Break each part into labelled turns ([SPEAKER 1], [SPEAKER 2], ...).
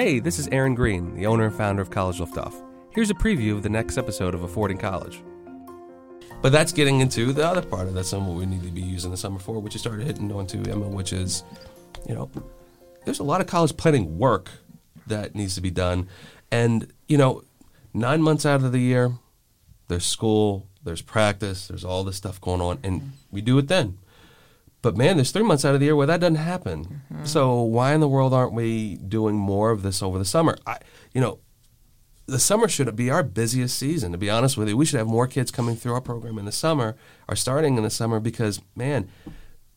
[SPEAKER 1] Hey, this is Aaron Green, the owner and founder of College Liftoff. Here's a preview of the next episode of Affording College. But that's getting into the other part of that summer we need to be using the summer for, which you started hitting onto, Emma, which is, you know, there's a lot of college planning work that needs to be done. And, you know, nine months out of the year, there's school, there's practice, there's all this stuff going on, and we do it then. But man, there's three months out of the year where that doesn't happen.
[SPEAKER 2] Mm-hmm.
[SPEAKER 1] So why in the world aren't we doing more of this over the summer? I, you know, the summer should be our busiest season. To be honest with you, we should have more kids coming through our program in the summer, or starting in the summer, because man,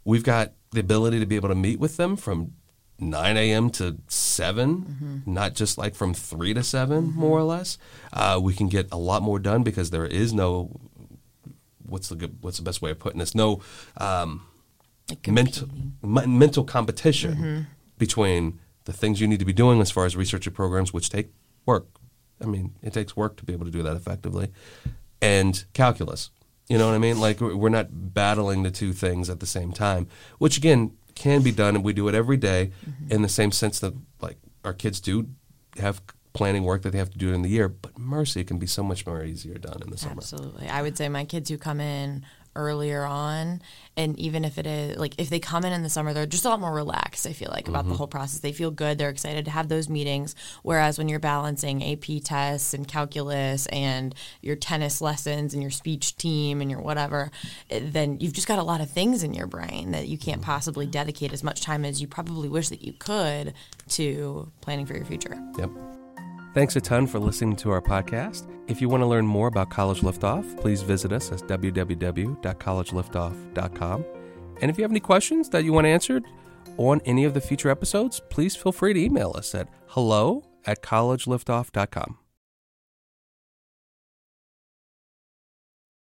[SPEAKER 1] we've got the ability to be able to meet with them from 9 a.m. to 7, not just like from 3 to 7, more or less. Uh, we can get a lot more done because there is no what's the good, what's the best way of putting this? No um,
[SPEAKER 2] Like
[SPEAKER 1] mental m- mental competition mm-hmm. between the things you need to be doing as far as research programs, which take work. I mean, it takes work to be able to do that effectively, and calculus. You know what I mean? Like we're we're not battling the two things at the same time, which again can be done, and we do it every day mm-hmm. in the same sense that like our kids do have planning work that they have to do in the year. But mercy it can be so much more easier done in the summer.
[SPEAKER 2] Absolutely. I would say my kids who come in earlier on, and even if it is like if they come in in the summer, they're just a lot more relaxed. I feel like about the mm-hmm. whole process. They feel good. They're excited to have those meetings. Whereas when you're balancing AP tests and calculus and your tennis lessons and your speech team and your whatever, it- then you've just got a lot of things in your brain that you can't mm-hmm. possibly dedicate as much time as you probably wish that you could to planning for your future.
[SPEAKER 1] Yep. Thanks a ton for listening to our podcast. If you want to learn more about College Liftoff, please visit us at www.collegeliftoff.com. And if you have any questions that you want answered on any of the future episodes, please feel free to email us at hello at collegeliftoff.com.